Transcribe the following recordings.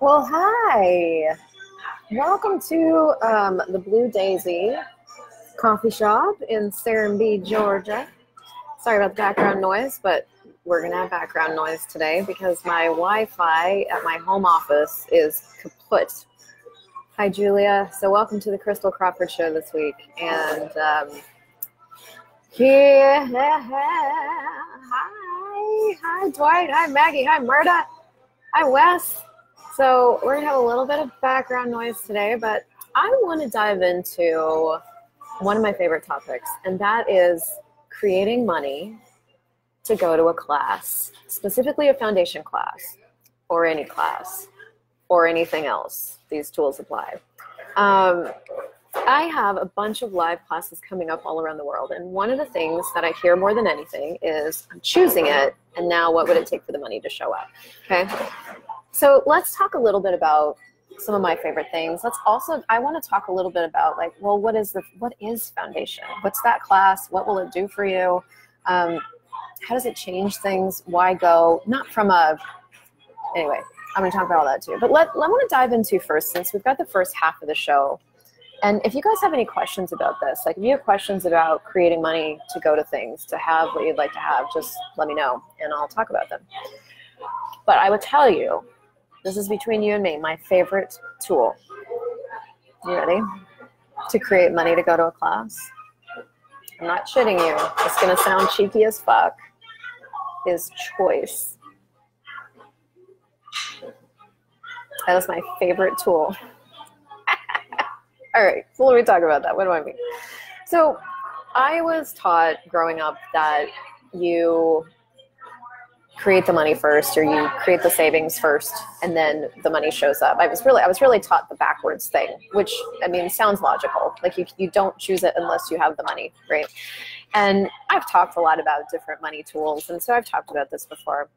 Well, hi. Welcome to um, the Blue Daisy Coffee Shop in Serenbe, Georgia. Sorry about the background noise, but we're going to have background noise today because my Wi Fi at my home office is kaput. Hi, Julia. So, welcome to the Crystal Crawford Show this week. And um, yeah, hi, hi, Dwight. Hi, Maggie. Hi, Murda. Hi, Wes. So, we're to have a little bit of background noise today, but I want to dive into one of my favorite topics, and that is creating money to go to a class, specifically a foundation class or any class or anything else. These tools apply. Um, I have a bunch of live classes coming up all around the world, and one of the things that I hear more than anything is I'm choosing it, and now what would it take for the money to show up? Okay. So let's talk a little bit about some of my favorite things. Let's also I want to talk a little bit about like, well, what is the what is foundation? What's that class? What will it do for you? Um, how does it change things? Why go? Not from a anyway. I'm going to talk about all that too. But let, I want to dive into first since we've got the first half of the show. And if you guys have any questions about this, like if you have questions about creating money to go to things, to have what you'd like to have, just let me know and I'll talk about them. But I would tell you this is between you and me, my favorite tool. You ready? To create money to go to a class. I'm not shitting you. It's going to sound cheeky as fuck. Is choice. That is my favorite tool. All right, so let me talk about that. What do I mean? So, I was taught growing up that you create the money first or you create the savings first and then the money shows up. I was really i was really taught the backwards thing which i mean sounds logical. Like you, you don't choose it unless you have the money right? And i've talked a lot about different money tools and so i've talked about this before.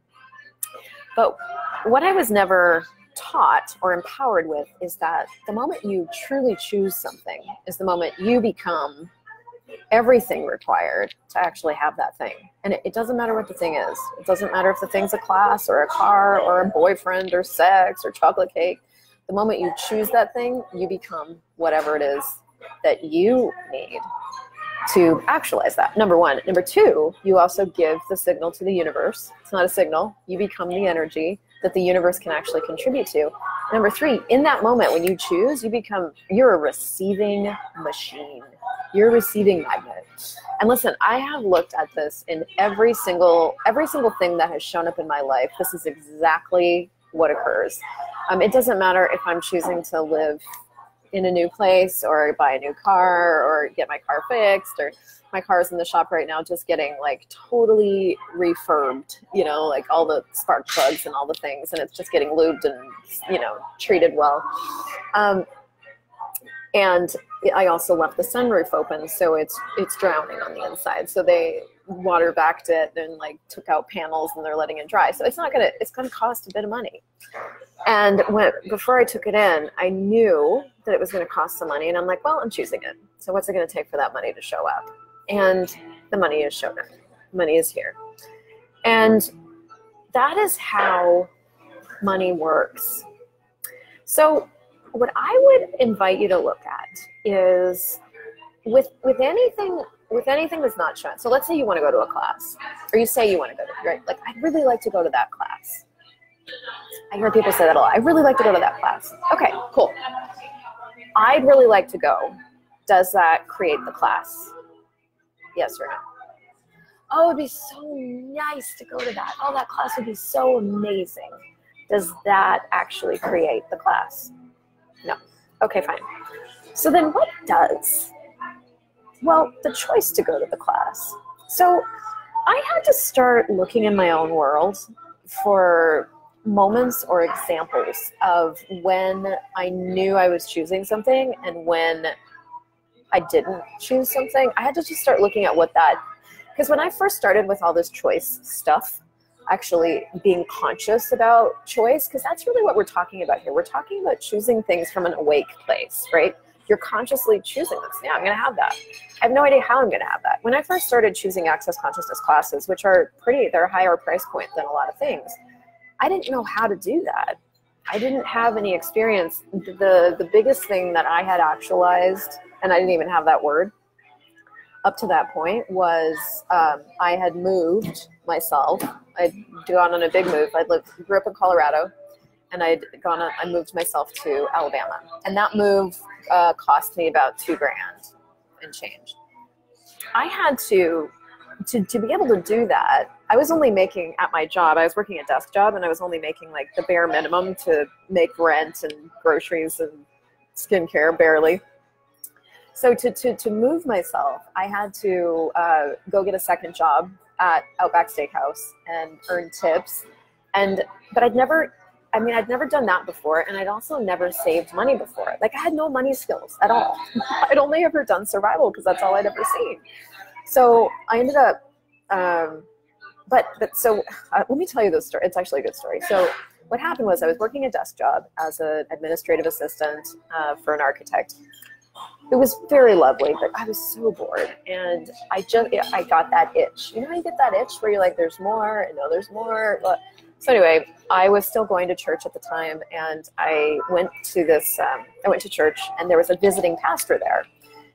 But what i was never taught or empowered with is that the moment you truly choose something is the moment you become everything required to actually have that thing. And it, it, doesn't matter what the thing is. It doesn't matter if the thing's a class or a car or a boyfriend or sex or chocolate cake. The moment you choose that thing, you become whatever it is that you need to actualize that. Number one. Number two, you also give the signal to the universe. It's not a signal, you become the energy that the universe can actually contribute to. Number three, in that moment when you choose, you become, you're a receiving machine you're receiving magnet. And listen, I have looked at this in every single every single thing that has shown up in my life. This is exactly what occurs. Um, it doesn't matter if I'm choosing to live in a new place or buy a new car or get my car fixed or my car's in the shop right now just getting like totally refurbed you know like all the spark plugs and all the things and it's just getting lubed and you know treated well um, and I also left the sunroof open, so it's it's drowning on the inside. So they water backed it and like took out panels and they're letting it dry. So it's not gonna it's gonna cost a bit of money. And when before I took it in, I knew that it was gonna cost some money, and I'm like, well, I'm choosing it. So what's it gonna take for that money to show up? And the money is showing up. Money is here, and that is how money works. So what I would invite you to look at is with with anything with anything that's not shown. So let's say you want to go to a class, or you say you want to go to right. Like I'd really like to go to that class. I hear people say that a lot. I really like to go to that class. Okay, cool. I'd really like to go. Does that create the class? Yes or no? Oh, it'd be so nice to go to that. Oh, that class would be so amazing. Does that actually create the class? No. Okay, fine. So then what does? Well, the choice to go to the class. So I had to start looking in my own world for moments or examples of when I knew I was choosing something and when I didn't choose something. I had to just start looking at what that because when I first started with all this choice stuff, actually being conscious about choice because that's really what we're talking about here. We're talking about choosing things from an awake place, right? You're consciously choosing this. Yeah, I'm going to have that. I have no idea how I'm going to have that. When I first started choosing access consciousness classes, which are pretty, they're a higher price point than a lot of things, I didn't know how to do that. I didn't have any experience. The the biggest thing that I had actualized, and I didn't even have that word up to that point, was um, I had moved myself. I'd gone on a big move. I lived grew up in Colorado, and I'd gone. On, I moved myself to Alabama, and that move uh, cost me about two grand and change. I had to to, to be able to do that, I was only making at my job, I was working a desk job and I was only making like the bare minimum to make rent and groceries and skincare barely. So to, to, to move myself, I had to uh, go get a second job at Outback Steakhouse and earn tips. And, but I'd never, I mean, I'd never done that before. And I'd also never saved money before. Like I had no money skills at all. I'd only ever done survival because that's all I'd ever seen. So I ended up, um, but but so uh, let me tell you this story. It's actually a good story. So what happened was I was working a desk job as an administrative assistant uh, for an architect. It was very lovely, but I was so bored, and I just I got that itch. You know, how you get that itch where you're like, "There's more," and no, there's more. So anyway, I was still going to church at the time, and I went to this. Um, I went to church, and there was a visiting pastor there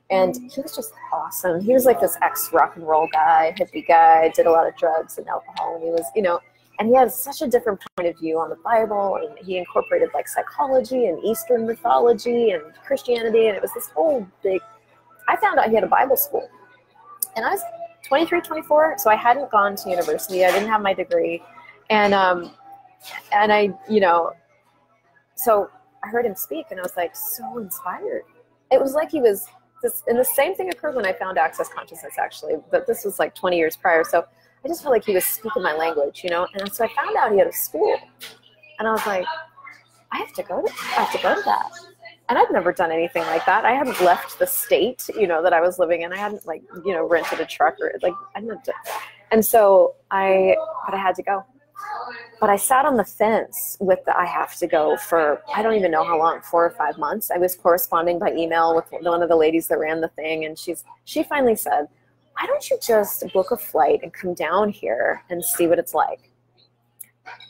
and he was just awesome. He was like this ex rock and roll guy, hippie guy, did a lot of drugs and alcohol, and he was, you know, and he had such a different point of view on the Bible, and he incorporated like psychology and Eastern mythology and Christianity, and it was this whole big. I found out he had a Bible school, and I was 23, 24, so I hadn't gone to university. I didn't have my degree, and um, and I, you know, so I heard him speak, and I was like so inspired. It was like he was this, and the same thing occurred when I found Access Consciousness, actually, but this was like 20 years prior. So I just felt like he was speaking my language, you know. And so I found out he had a school, and I was like, I have to go to, I have to go to that. And I'd never done anything like that. I hadn't left the state, you know, that I was living in. I hadn't like, you know, rented a truck or like I didn't. And so I, but I had to go. But I sat on the fence with the I have to go for I don't even know how long, four or five months. I was corresponding by email with one of the ladies that ran the thing, and she's she finally said, "Why don't you just book a flight and come down here and see what it's like?"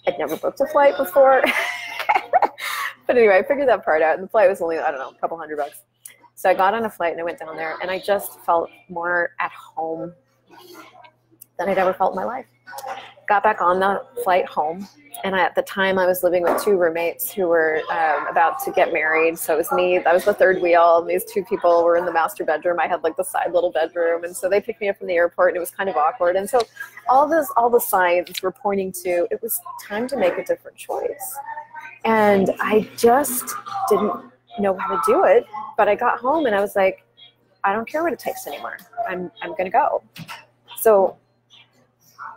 I'd never booked a flight before, but anyway, I figured that part out, and the flight was only I don't know a couple hundred bucks. So I got on a flight and I went down there, and I just felt more at home than I'd ever felt in my life got back on the flight home and at the time i was living with two roommates who were um, about to get married so it was me that was the third wheel and these two people were in the master bedroom i had like the side little bedroom and so they picked me up from the airport and it was kind of awkward and so all this all the signs were pointing to it was time to make a different choice and i just didn't know how to do it but i got home and i was like i don't care what it takes anymore. I'm i'm to go. So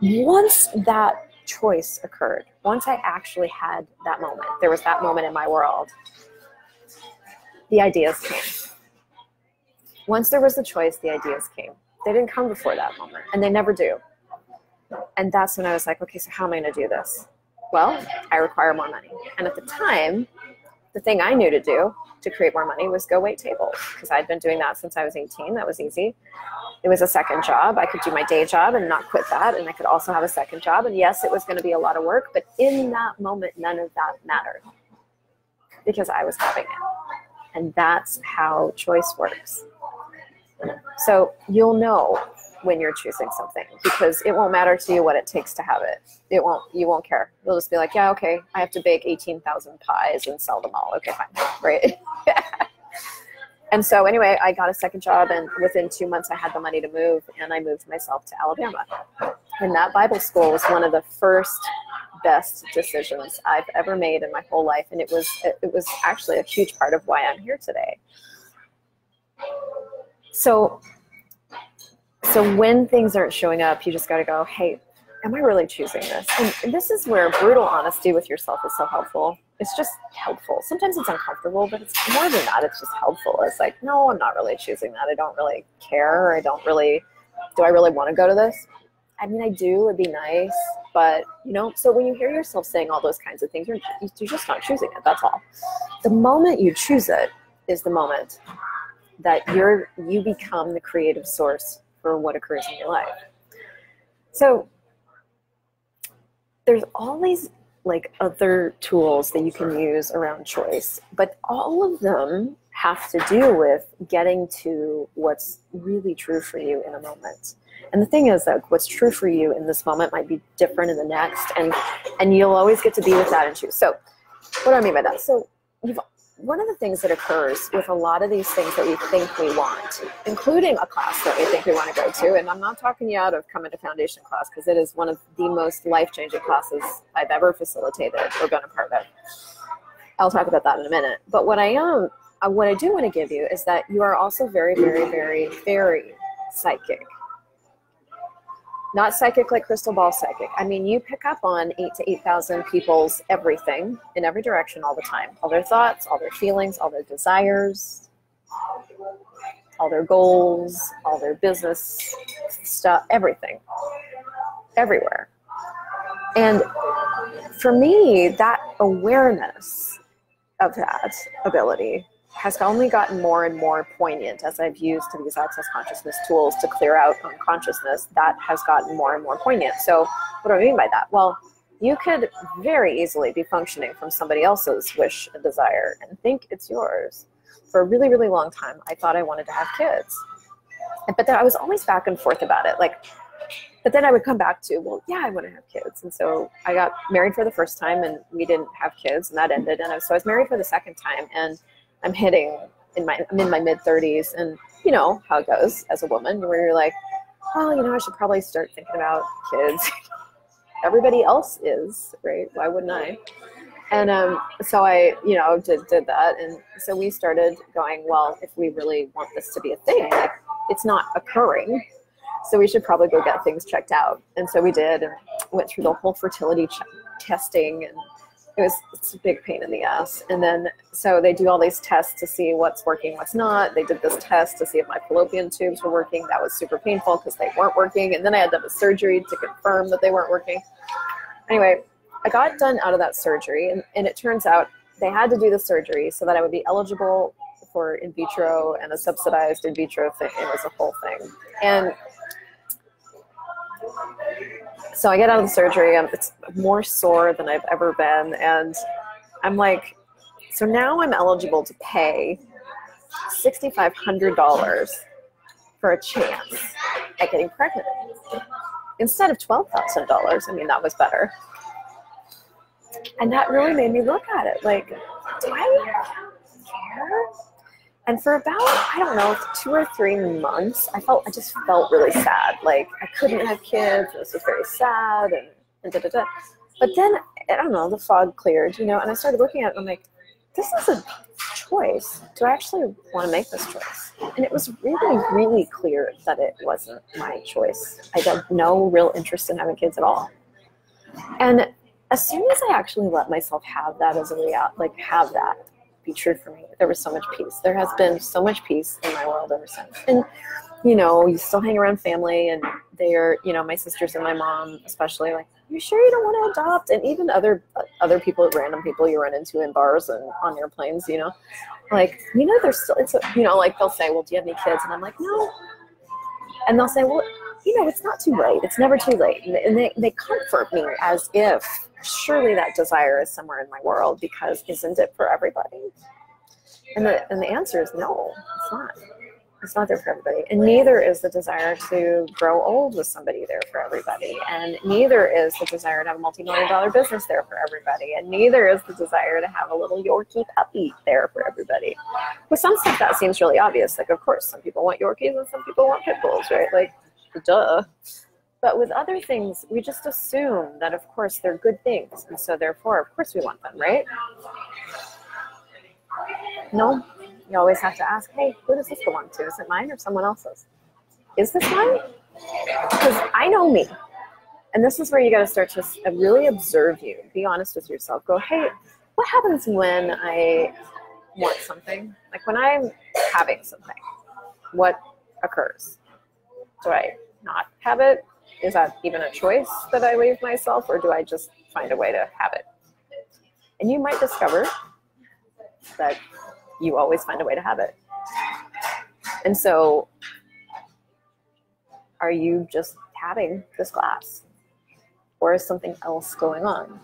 once that choice occurred, once I actually had that moment, there was that moment in my world, the ideas came. Once there was the choice, the ideas came. They didn't come before that moment, and they never do. And that's when I was like, okay, so how am I going to do this? Well, I require more money. And at the time, the thing I knew to do to create more money was go wait tables because I'd been doing that since I was 18. That was easy. It was a second job. I could do my day job and not quit that. And I could also have a second job. And yes, it was going to be a lot of work, but in that moment, none of that mattered because I was having it. And that's how choice works. So you'll know when you're choosing something because it won't matter to you what it takes to have it. It won't, you won't care. You'll just be like, yeah, okay, I have to bake 18,000 pies and sell them all. Okay, fine, right? and so anyway, I got a second job and within two months I had the money to move and I moved myself to Alabama. And that Bible school was one of the first best decisions I've ever made in my whole life. And it was, it was actually a huge part of why I'm here today. So so when things aren't showing up, you just got to go, hey, am I really choosing this? And, this is where brutal honesty with yourself is so helpful. It's just helpful. Sometimes it's uncomfortable, but it's more than that. It's just helpful. It's like, no, I'm not really choosing that. I don't really care. I don't really, do I really want to go to this? I mean, I do. It'd be nice, but you know. So when you hear yourself saying all those kinds of things, you're you're just not choosing it. That's all. The moment you choose it is the moment that you're you become the creative source for what occurs in your life. So there's all these like other tools that you can use around choice, but all of them have to do with getting to what's really true for you in a moment. And the thing is that what's true for you in this moment might be different in the next, and and you'll always get to be with that and choose. So, what do I mean by that? So, you've one of the things that occurs with a lot of these things that we think we want, including a class that we think we want to go to, and I'm not talking you out of coming to foundation class because it is one of the most life changing classes I've ever facilitated or been a part of. I'll talk about that in a minute. But what I am, uh, what I do want to give you is that you are also very, very, very, very psychic not psychic like crystal ball psychic. I mean, you pick up on eight to 8,000 people's everything in every direction all the time. All their thoughts, all their feelings, all their desires, all their goals, all their business stuff, everything, everywhere. And for me, that awareness of that ability has only gotten more and more poignant as I've used these access consciousness tools to clear out unconsciousness. That has gotten more and more poignant. So, what do I mean by that? Well, you could very easily be functioning from somebody else's wish and desire and think it's yours. For a really, really long time, I thought I wanted to have kids. But then I was always back and forth about it. Like, but then I would come back to, well, yeah, I want to have kids. And so I got married for the first time and we didn't have kids and that ended. And so I was married for the second time. And I'm hitting in my I'm in my mid 30s, and you know how it goes as a woman, where you're like, well, you know, I should probably start thinking about kids. Everybody else is right. Why wouldn't I? And um, so I, you know, did did that, and so we started going. Well, if we really want this to be a thing, like it's not occurring, so we should probably go get things checked out. And so we did, and went through the whole fertility ch- testing and it was it's a big pain in the ass. And then so they do all these tests to see what's working, what's not. They did this test to see if my fallopian tubes were working. That was super painful because they weren't working. And then I had to have a surgery to confirm that they weren't working. Anyway, I got done out of that surgery, and, and it turns out they had to do the surgery so that I would be eligible for in vitro and a subsidized in vitro thing. It was a whole thing. And so I get out of the surgery. I'm, it's more sore than I've ever been, and I'm like, so now I'm eligible to pay sixty-five hundred dollars for a chance at getting pregnant instead of twelve thousand dollars. I mean, that was better, and that really made me look at it like, do I? And for about i don't know two or three months i felt i just felt really sad. Like i couldn't have kids and this was very sad and, and da, da, da. but then i don't know the fog cleared you know and i started looking at it and i'm like this is a choice. Do i actually want to make this choice? And it was really really clear that it wasn't my choice. I had no real interest in having kids at all. And as soon as i actually let myself have that as a reality like have that be true for me. There was so much peace. There has been so much peace in my world ever since. And you know, you still hang around family, and they are, you know, my sisters and my mom, especially, like, you sure you don't want to adopt? And even other other people, random people you run into in bars and on airplanes, you know, like, you know, there's still, it's, a, you know, like they'll say, well, do you have any kids? And I'm like, no. And they'll say, well, you know, it's not too late. It's never too late. And they, they comfort me as if surely that desire is somewhere in my world because isn't it for everybody? And the, and the answer is no, it's not. It's not there for everybody. And neither is the desire to grow old with somebody there for everybody. And neither is the desire to have a multi million dollar business there for everybody. And neither is the desire to have a little Yorkie puppy there for everybody. With some stuff, that seems really obvious. Like, of course, some people want Yorkies and some people want pit bulls, right? Like, duh. But with other things, we just assume that, of course, they're good things. And so, therefore, of course, we want them, right? No, you always have to ask, hey, who does this belong to? Is it mine or someone else's? Is this mine? Because I know me. And this is where you got to start to uh, really observe you. Be honest with yourself. Go, hey, what happens when I want something? Like when I'm having something, what occurs? Do I not have it? Is that even a choice that I leave myself, or do I just find a way to have it? And you might discover that you always find a way to have it. And so, are you just having this glass, or is something else going on?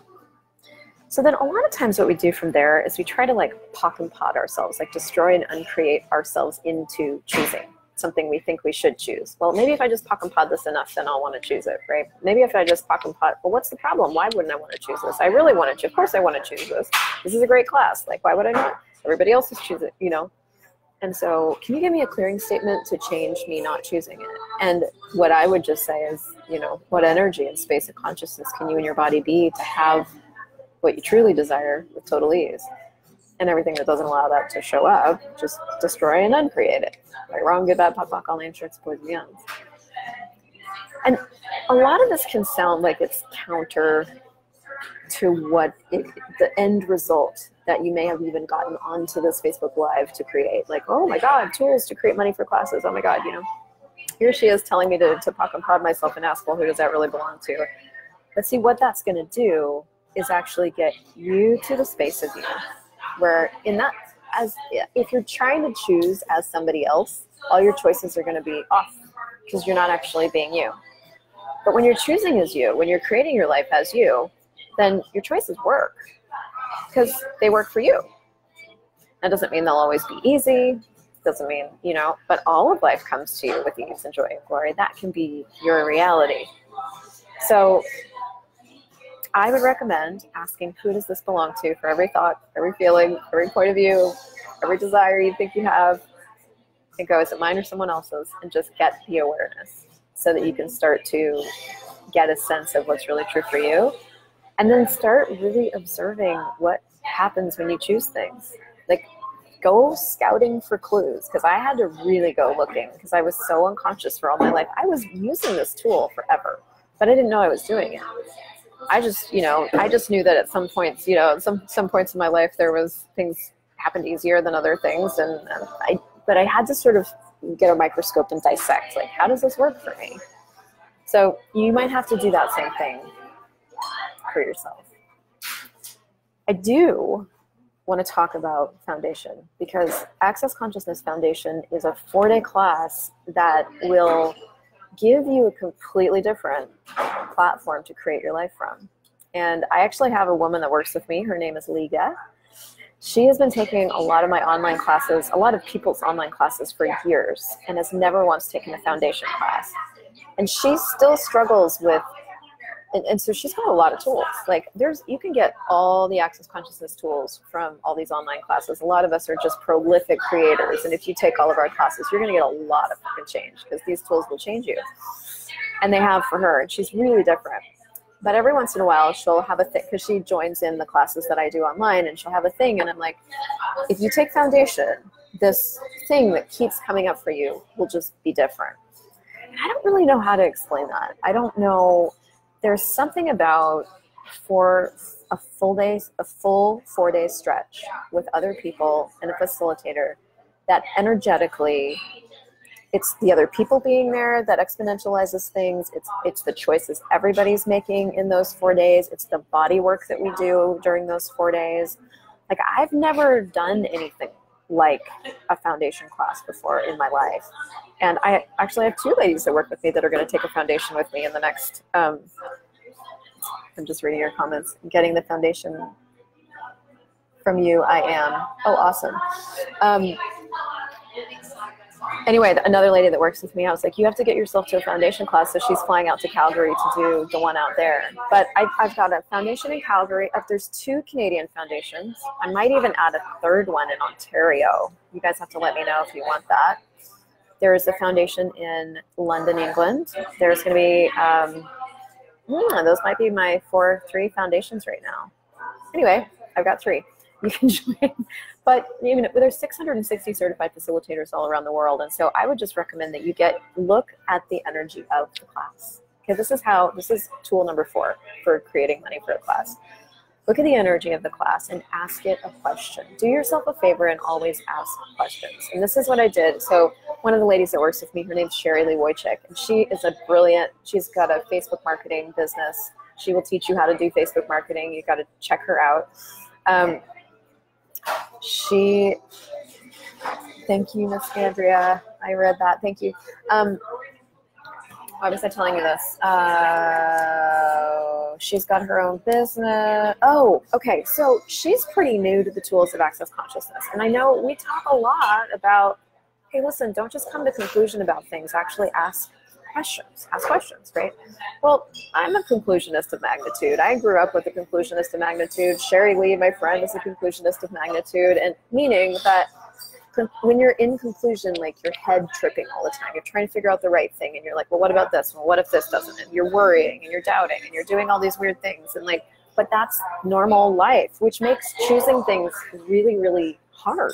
So then a lot of times what we do from there is we try to like POC and POD ourselves, like destroy and uncreate ourselves into choosing something we think we should choose. Well, maybe if I just POC and POD this enough, then I'll want to choose it, right? Maybe if I just POC and POD, well, what's the problem? Why wouldn't I want to choose this? I really want to. Of course I want to choose this. This is a great class. Like, why would I not? Everybody else is choosing, you know? And so, can you give me a clearing statement to change me not choosing it? And what I would just say is, you know, what energy and space of consciousness can you and your body be to have what you truly desire with total ease? And everything that doesn't allow that to show up, just destroy and uncreate it. Right, wrong, good, bad, POD, POC, all shorts, boys, and beyonds. And a lot of this can sound like it's counter to what it, the end result that you may have even gotten onto this Facebook Live to create. Like, oh my God, tools to create money for classes. Oh my God, you know. Here she is telling me to, to and POD myself and ask, well, who does that really belong to? But see, what that's going to do is actually get you to the space of you where, in that, as if you're trying to choose as somebody else, all your choices are going to be off because you're not actually being you. But when you're choosing as you, when you're creating your life as you, then your choices work because they work for you. That doesn't mean they'll always be easy. Doesn't mean, you know, but all of life comes to you with ease and joy and glory. That can be your reality. So I would recommend asking who does this belong to for every thought, every feeling, every point of view, every desire you think you have. And go, is it mine or someone else's? And just get the awareness so that you can start to get a sense of what's really true for you and then start really observing what happens when you choose things. Like go scouting for clues because I had to really go looking because I was so unconscious for all my life. I was using this tool forever, but I didn't know I was doing it. I just, you know, I just knew that at some points, you know, some some points in my life there was things happened easier than other things, and, and I, but I had to sort of get a microscope and dissect, like, how does this work for me? So you might have to do that same thing for yourself. I do want to talk about foundation because access consciousness foundation is a four day class that will give you a completely different platform to create your life from. And i actually have a woman that works with me. Her name is liga. She has been taking a lot of my online classes a lot of people's online classes for years and has never once taken a foundation class. And she still struggles with and, and so she's got a lot of tools. Like there's you can get all the access consciousness tools from all these online classes. A lot of us are just prolific creators and if you take all of our classes you're going to get a lot of change because these tools will change you. And they have for her and she's really different. But every once in a while she'll have a thing because she joins in the classes that i do online and she'll have a thing and i'm like if you take foundation this thing that keeps coming up for you will just be different. I don't really know how to explain that. I don't know there's something about for a full day, a full four day stretch with other people and a facilitator that energetically it's the other people being there that exponentializes things it's it's the choices everybody's making in those four days it's the body work that we do during those four days like i've never done anything like a foundation class before in my life. And I actually have two ladies that work with me that are going to take a foundation with me in the next. Um, I'm just reading your comments. Getting the foundation from you, I am. Oh, awesome. Um, anyway, another lady that works with me, I was like, you have to get yourself to a foundation class. So she's flying out to Calgary to do the one out there. But I, have got a foundation in Calgary. If there's two Canadian foundations, I might even add a third one in Ontario. You guys have to let me know if you want that. There is a foundation in London, England. There's going to be, um, hmm, those might be my four, three foundations right now. Anyway, I've got three. You can join but even there's 660 certified facilitators all around the world, and so I would just recommend that you get look at the energy of the class. Okay, this is how this is tool number four for creating money for a class. Look at the energy of the class and ask it a question. Do yourself a favor and always ask questions. And this is what I did. So one of the ladies that works with me, her name's Sherry Lee Wojcik, and she is a brilliant. She's got a Facebook marketing business. She will teach you how to do Facebook marketing. You got to check her out. Um, she thank you miss andrea i read that thank you um why was i telling you this uh she's got her own business. Oh, okay. So she's pretty new to the tools of access consciousness. And I know we talk a lot about, hey, listen, don't just come to conclusion about things. Actually ask questions. Ask questions, right? Well, I'm a conclusionist of magnitude. I grew up with a conclusionist of magnitude. Sherry Lee, my friend, is a conclusionist of magnitude, and meaning that when you're in conclusion, like your head tripping all the time, you're trying to figure out the right thing, and you're like, well, what about this? Well, what if this doesn't? And you're worrying and you're doubting and you're doing all these weird things, and like, but that's normal life, which makes choosing things really, really hard.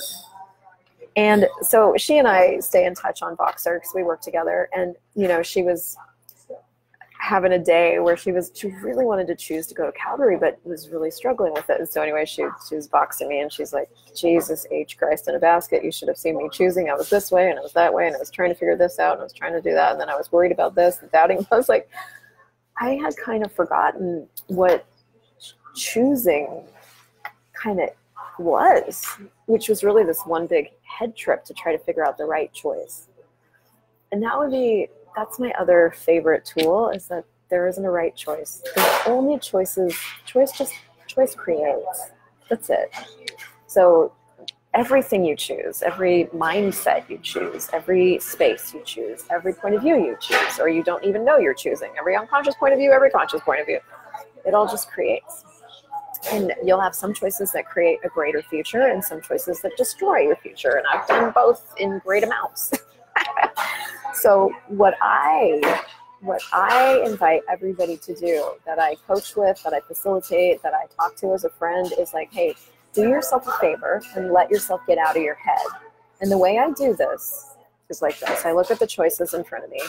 And so she and I stay in touch on Voxer because we work together. And, you know, she was having a day where she was she really wanted to choose to go to Calgary, but was really struggling with it. And so anyway, she she was voxing me and she's like, Jesus H Christ in a basket, you should have seen me choosing. I was this way and I was that way and I was trying to figure this out and I was trying to do that and then I was worried about this and doubting. I was like, I had kind of forgotten what choosing kind of was, which was really this one big head trip to try to figure out the right choice. And that would be that's my other favorite tool is that there isn't a right choice. There's only choices. Choice just choice creates. That's it. So everything you choose, every mindset you choose, every space you choose, every point of view you choose, or you don't even know you're choosing, every unconscious point of view, every conscious point of view, it all just creates. And you'll have some choices that create a greater future and some choices that destroy your future. And I've done both in great amounts. so what I what I invite everybody to do that I coach with, that I facilitate, that I talk to as a friend is like, hey, do yourself a favor and let yourself get out of your head. And the way I do this is like this. I look at the choices in front of me.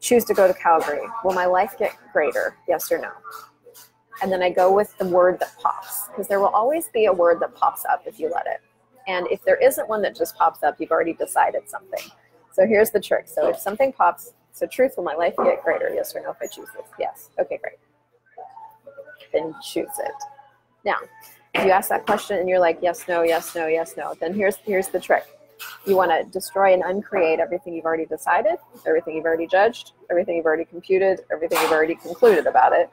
Choose to go to Calgary. Will my life get greater? Yes or no? And then I go with the word that pops because there will always be a word that pops up if you let it. And if there isn't one that just pops up, you've already decided something. So here's the trick. So if something pops, so truth, will my life get greater? Yes or no if I choose this? Yes. Okay, great. Then choose it. Now, if you ask that question and you're like, yes, no, yes, no, yes, no, then here's here's the trick. You want to destroy and uncreate everything you've already decided, everything you've already judged, everything you've already computed, everything you've already concluded about it.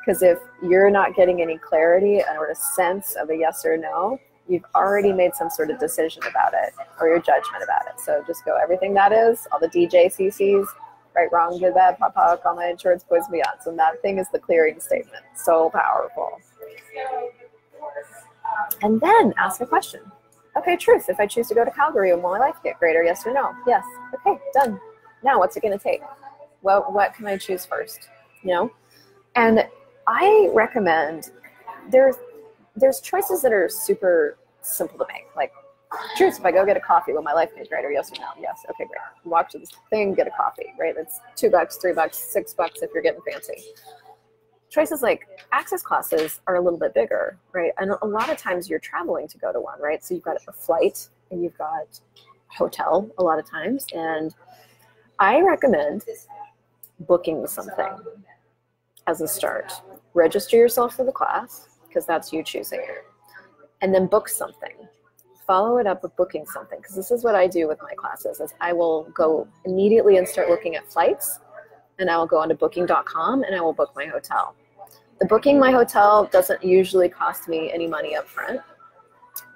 Because if you're not getting any clarity or a sense of a yes or no, you've already made some sort of decision about it or your judgment about it. So just go everything that is, all the DJCCs, right, wrong, good, bad, call my insurance, poison, beyond. So that thing is the clearing statement. So powerful. And then ask a question. Okay, truth. If I choose to go to Calgary, will my life get greater? Yes or no? Yes. Okay, done. Now what's it going to take? Well, what can I choose first? You know? And I recommend there's there's choices that are super simple to make. Like, truth, if I go get a coffee, will my life get greater? Yes or no? Yes. Okay, great. Walk to this thing, get a coffee, right? It's two bucks, three bucks, six bucks if you're getting fancy. Choices like access classes are a little bit bigger, right? And a lot of times you're traveling to go to one, right? So you've got a flight and you've got a hotel a lot of times. And I recommend booking something as a start. Register yourself for the class because that's you choosing it. And then book something. Follow it up with booking something because this is what I do with my classes is I will go immediately and start looking at flights and I will go onto booking.com and I will book my hotel. The booking my hotel doesn't usually cost me any money up front.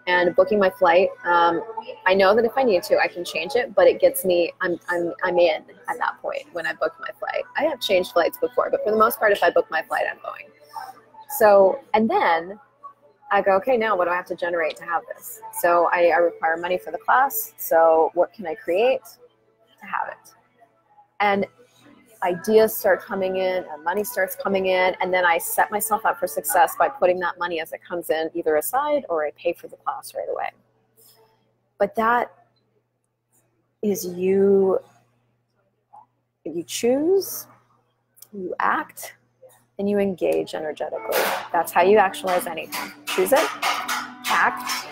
And booking my flight, um, I know that if I need to, I can change it, but it gets me, I'm, I'm, I'm in at that point when I book my flight. I have changed flights before, but for the most part, if I book my flight, I'm going. So, and then I go, okay, now what do I have to generate to have this? So I, I require money for the class. So what can I create to have it? And ideas start coming in and money starts coming in and then i set myself up for success by putting that money as it comes in either aside or i pay for the class right away but that is you you choose you act and you engage energetically. That's how you actualize anything. Choose it, act,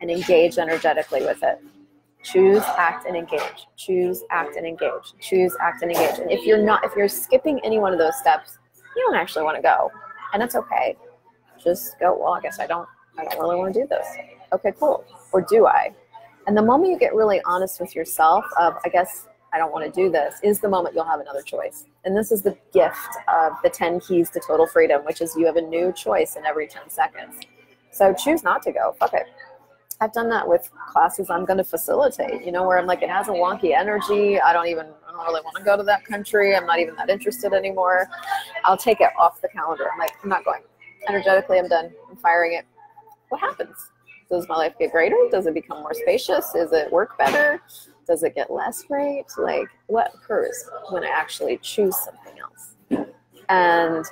and engage energetically with it. Choose, act, and engage. Choose, act, and engage. Choose, act, and engage. And if you're not, if you're skipping any one of those steps, you don't actually want to go, and that's okay. Just go. Well, I guess I don't. I don't really want to do this. Okay, cool. Or do I? And the moment you get really honest with yourself, of I guess I don't want to do this, is the moment you'll have another choice. And this is the gift of the 10 keys to total freedom, which is you have a new choice in every 10 seconds. So choose not to go. Fuck it. I've done that with classes I'm going to facilitate, you know, where I'm like, it has a wonky energy. I don't even, I don't really want to go to that country. I'm not even that interested anymore. I'll take it off the calendar. I'm like, I'm not going. Energetically, I'm done. I'm firing it. What happens? Does my life get greater? Does it become more spacious? Does it work better? Does it get less great? Like, what occurs when I actually choose something else? And,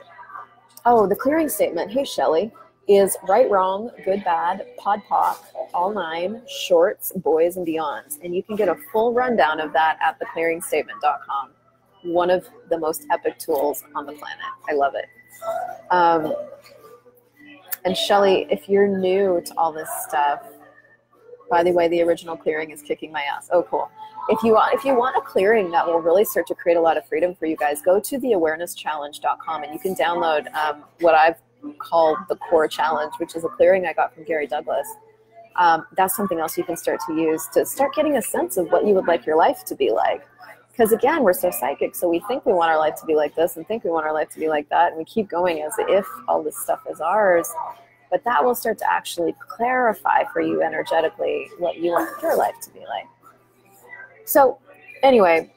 oh, the clearing statement. Hey, Shelly, is right, wrong, good, bad, pod, POC, all nine, shorts, boys, and beyonds. And you can get a full rundown of that at theclearingstatement.com. One of the most epic tools on the planet. I love it. Um, and Shelly, if you're new to all this stuff, by the way, the original clearing is kicking my ass. Oh, cool. If you want, if you want a clearing that will really start to create a lot of freedom for you guys, go to theawarenesschallenge.com and you can download um, what I've called the Core Challenge, which is a clearing I got from Gary Douglas. Um, that's something else you can start to use to start getting a sense of what you would like your life to be like. Because again, we're so psychic, so we think we want our life to be like this and think we want our life to be like that, and we keep going as if all this stuff is ours but that will start to actually clarify for you energetically what you want your life to be like. So, anyway,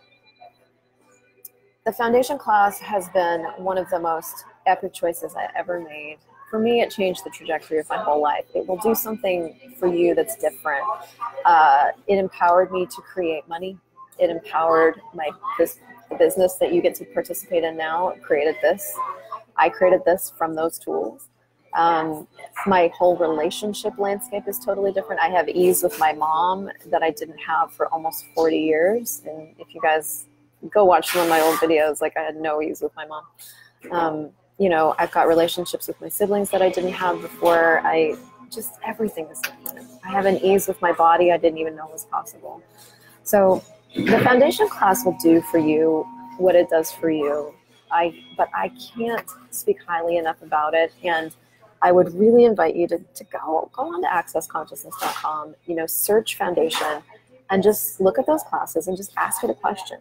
the foundation class has been one of the most epic choices I ever made. For me, it changed the trajectory of my whole life. It will do something for you that's different. Uh, it empowered me to create money. It empowered my this business that you get to participate in now. Created this. I created this from those tools. Um, my whole relationship landscape is totally different. I have ease with my mom that I didn't have for almost 40 years. And if you guys go watch some of my old videos, like I had no ease with my mom. Um, you know, I've got relationships with my siblings that I didn't have before. I just everything is different. I have an ease with my body I didn't even know was possible. So the foundation class will do for you what it does for you. I but I can't speak highly enough about it and I would really invite you to, to go go on to accessconsciousness.com, you know, search foundation and just look at those classes and just ask it a question.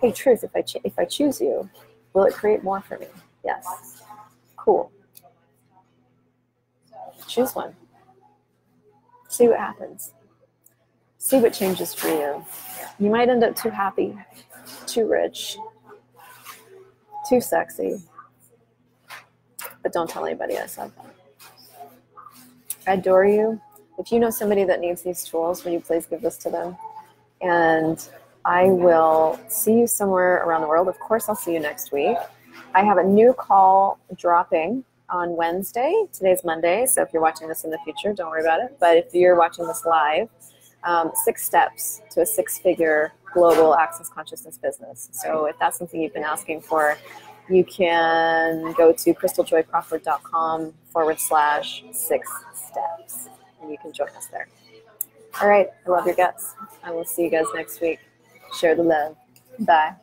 Hey, truth, if I, ch- if I choose you, will it create more for me? Yes. Cool. Choose one. See what happens. See what changes for you. You might end up too happy, too rich, too sexy. But don't tell anybody I said that. I adore you. If you know somebody that needs these tools, will you please give this to them? And I will see you somewhere around the world. Of course, I'll see you next week. I have a new call dropping on Wednesday. Today's Monday, so if you're watching this in the future, don't worry about it. But if you're watching this live, um, six steps to a six figure global access consciousness business. So if that's something you've been asking for, you can go to crystaljoycrawford.com forward slash six steps and you can join us there. All right. I love your guts. I will see you guys next week. Share the love. Bye.